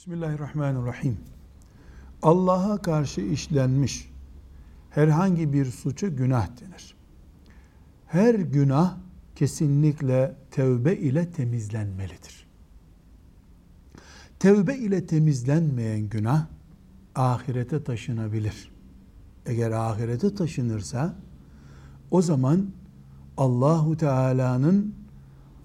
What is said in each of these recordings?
Bismillahirrahmanirrahim. Allah'a karşı işlenmiş herhangi bir suça günah denir. Her günah kesinlikle tevbe ile temizlenmelidir. Tevbe ile temizlenmeyen günah ahirete taşınabilir. Eğer ahirete taşınırsa o zaman Allahu Teala'nın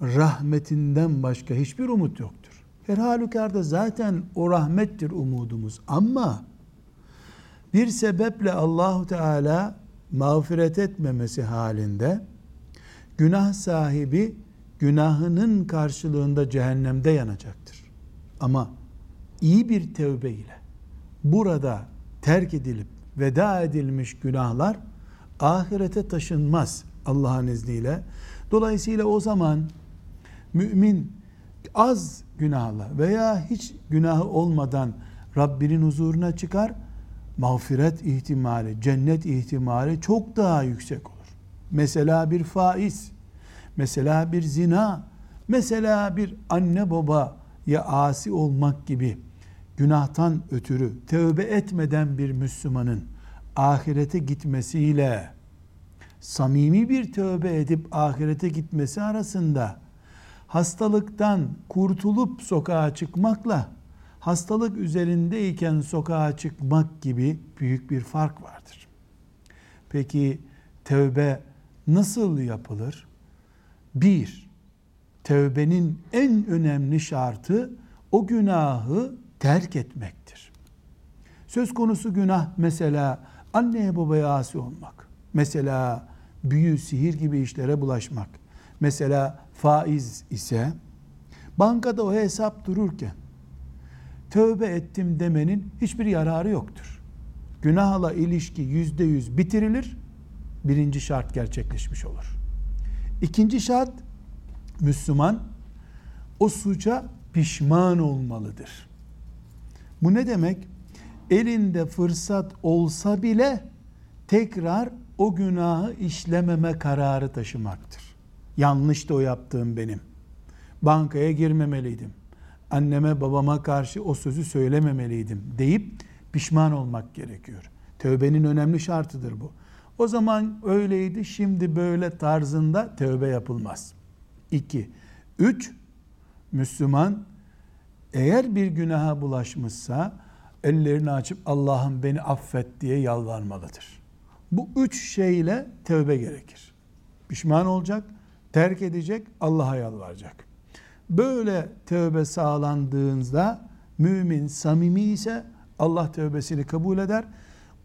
rahmetinden başka hiçbir umut yoktur. Her halükarda zaten o rahmettir umudumuz. Ama bir sebeple Allahu Teala mağfiret etmemesi halinde günah sahibi günahının karşılığında cehennemde yanacaktır. Ama iyi bir tevbe ile burada terk edilip veda edilmiş günahlar ahirete taşınmaz Allah'ın izniyle. Dolayısıyla o zaman mümin az günahla veya hiç günahı olmadan Rabbinin huzuruna çıkar, mağfiret ihtimali, cennet ihtimali çok daha yüksek olur. Mesela bir faiz, mesela bir zina, mesela bir anne baba ya asi olmak gibi günahtan ötürü tövbe etmeden bir Müslümanın ahirete gitmesiyle samimi bir tövbe edip ahirete gitmesi arasında hastalıktan kurtulup sokağa çıkmakla hastalık üzerindeyken sokağa çıkmak gibi büyük bir fark vardır. Peki tövbe nasıl yapılır? Bir, tövbenin en önemli şartı o günahı terk etmektir. Söz konusu günah mesela anneye babaya asi olmak, mesela büyü, sihir gibi işlere bulaşmak, mesela faiz ise bankada o hesap dururken tövbe ettim demenin hiçbir yararı yoktur. Günahla ilişki yüzde yüz bitirilir. Birinci şart gerçekleşmiş olur. İkinci şart Müslüman o suça pişman olmalıdır. Bu ne demek? Elinde fırsat olsa bile tekrar o günahı işlememe kararı taşımaktır. Yanlış da o yaptığım benim. Bankaya girmemeliydim. Anneme babama karşı o sözü söylememeliydim deyip pişman olmak gerekiyor. Tövbenin önemli şartıdır bu. O zaman öyleydi, şimdi böyle tarzında tövbe yapılmaz. İki. Üç, Müslüman eğer bir günaha bulaşmışsa ellerini açıp Allah'ım beni affet diye yalvarmalıdır. Bu üç şeyle tövbe gerekir. Pişman olacak, terk edecek, Allah'a yalvaracak. Böyle tövbe sağlandığında mümin samimi ise Allah tövbesini kabul eder.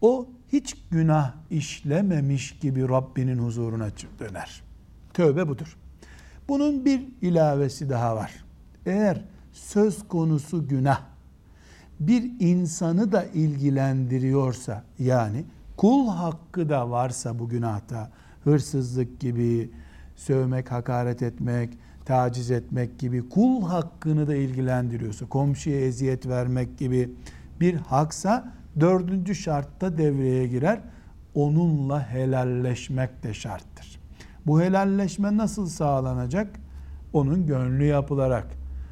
O hiç günah işlememiş gibi Rabbinin huzuruna döner. Tövbe budur. Bunun bir ilavesi daha var. Eğer söz konusu günah bir insanı da ilgilendiriyorsa yani kul hakkı da varsa bu günahta hırsızlık gibi, sövmek, hakaret etmek, taciz etmek gibi kul hakkını da ilgilendiriyorsa, komşuya eziyet vermek gibi bir haksa dördüncü şartta devreye girer. Onunla helalleşmek de şarttır. Bu helalleşme nasıl sağlanacak? Onun gönlü yapılarak.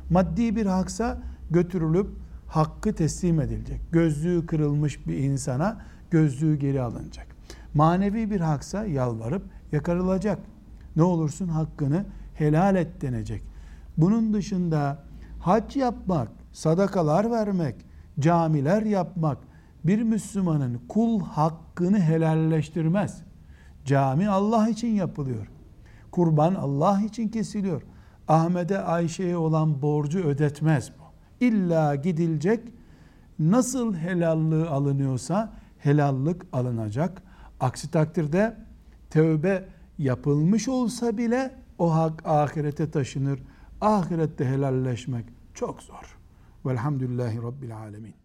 Maddi bir haksa götürülüp hakkı teslim edilecek. Gözlüğü kırılmış bir insana gözlüğü geri alınacak. Manevi bir haksa yalvarıp yakarılacak ne olursun hakkını helal et denecek. Bunun dışında hac yapmak, sadakalar vermek, camiler yapmak bir Müslümanın kul hakkını helalleştirmez. Cami Allah için yapılıyor. Kurban Allah için kesiliyor. Ahmet'e Ayşe'ye olan borcu ödetmez bu. İlla gidilecek. Nasıl helallığı alınıyorsa helallık alınacak. Aksi takdirde tövbe yapılmış olsa bile o hak ahirete taşınır. Ahirette helalleşmek çok zor. Velhamdülillahi Rabbil Alemin.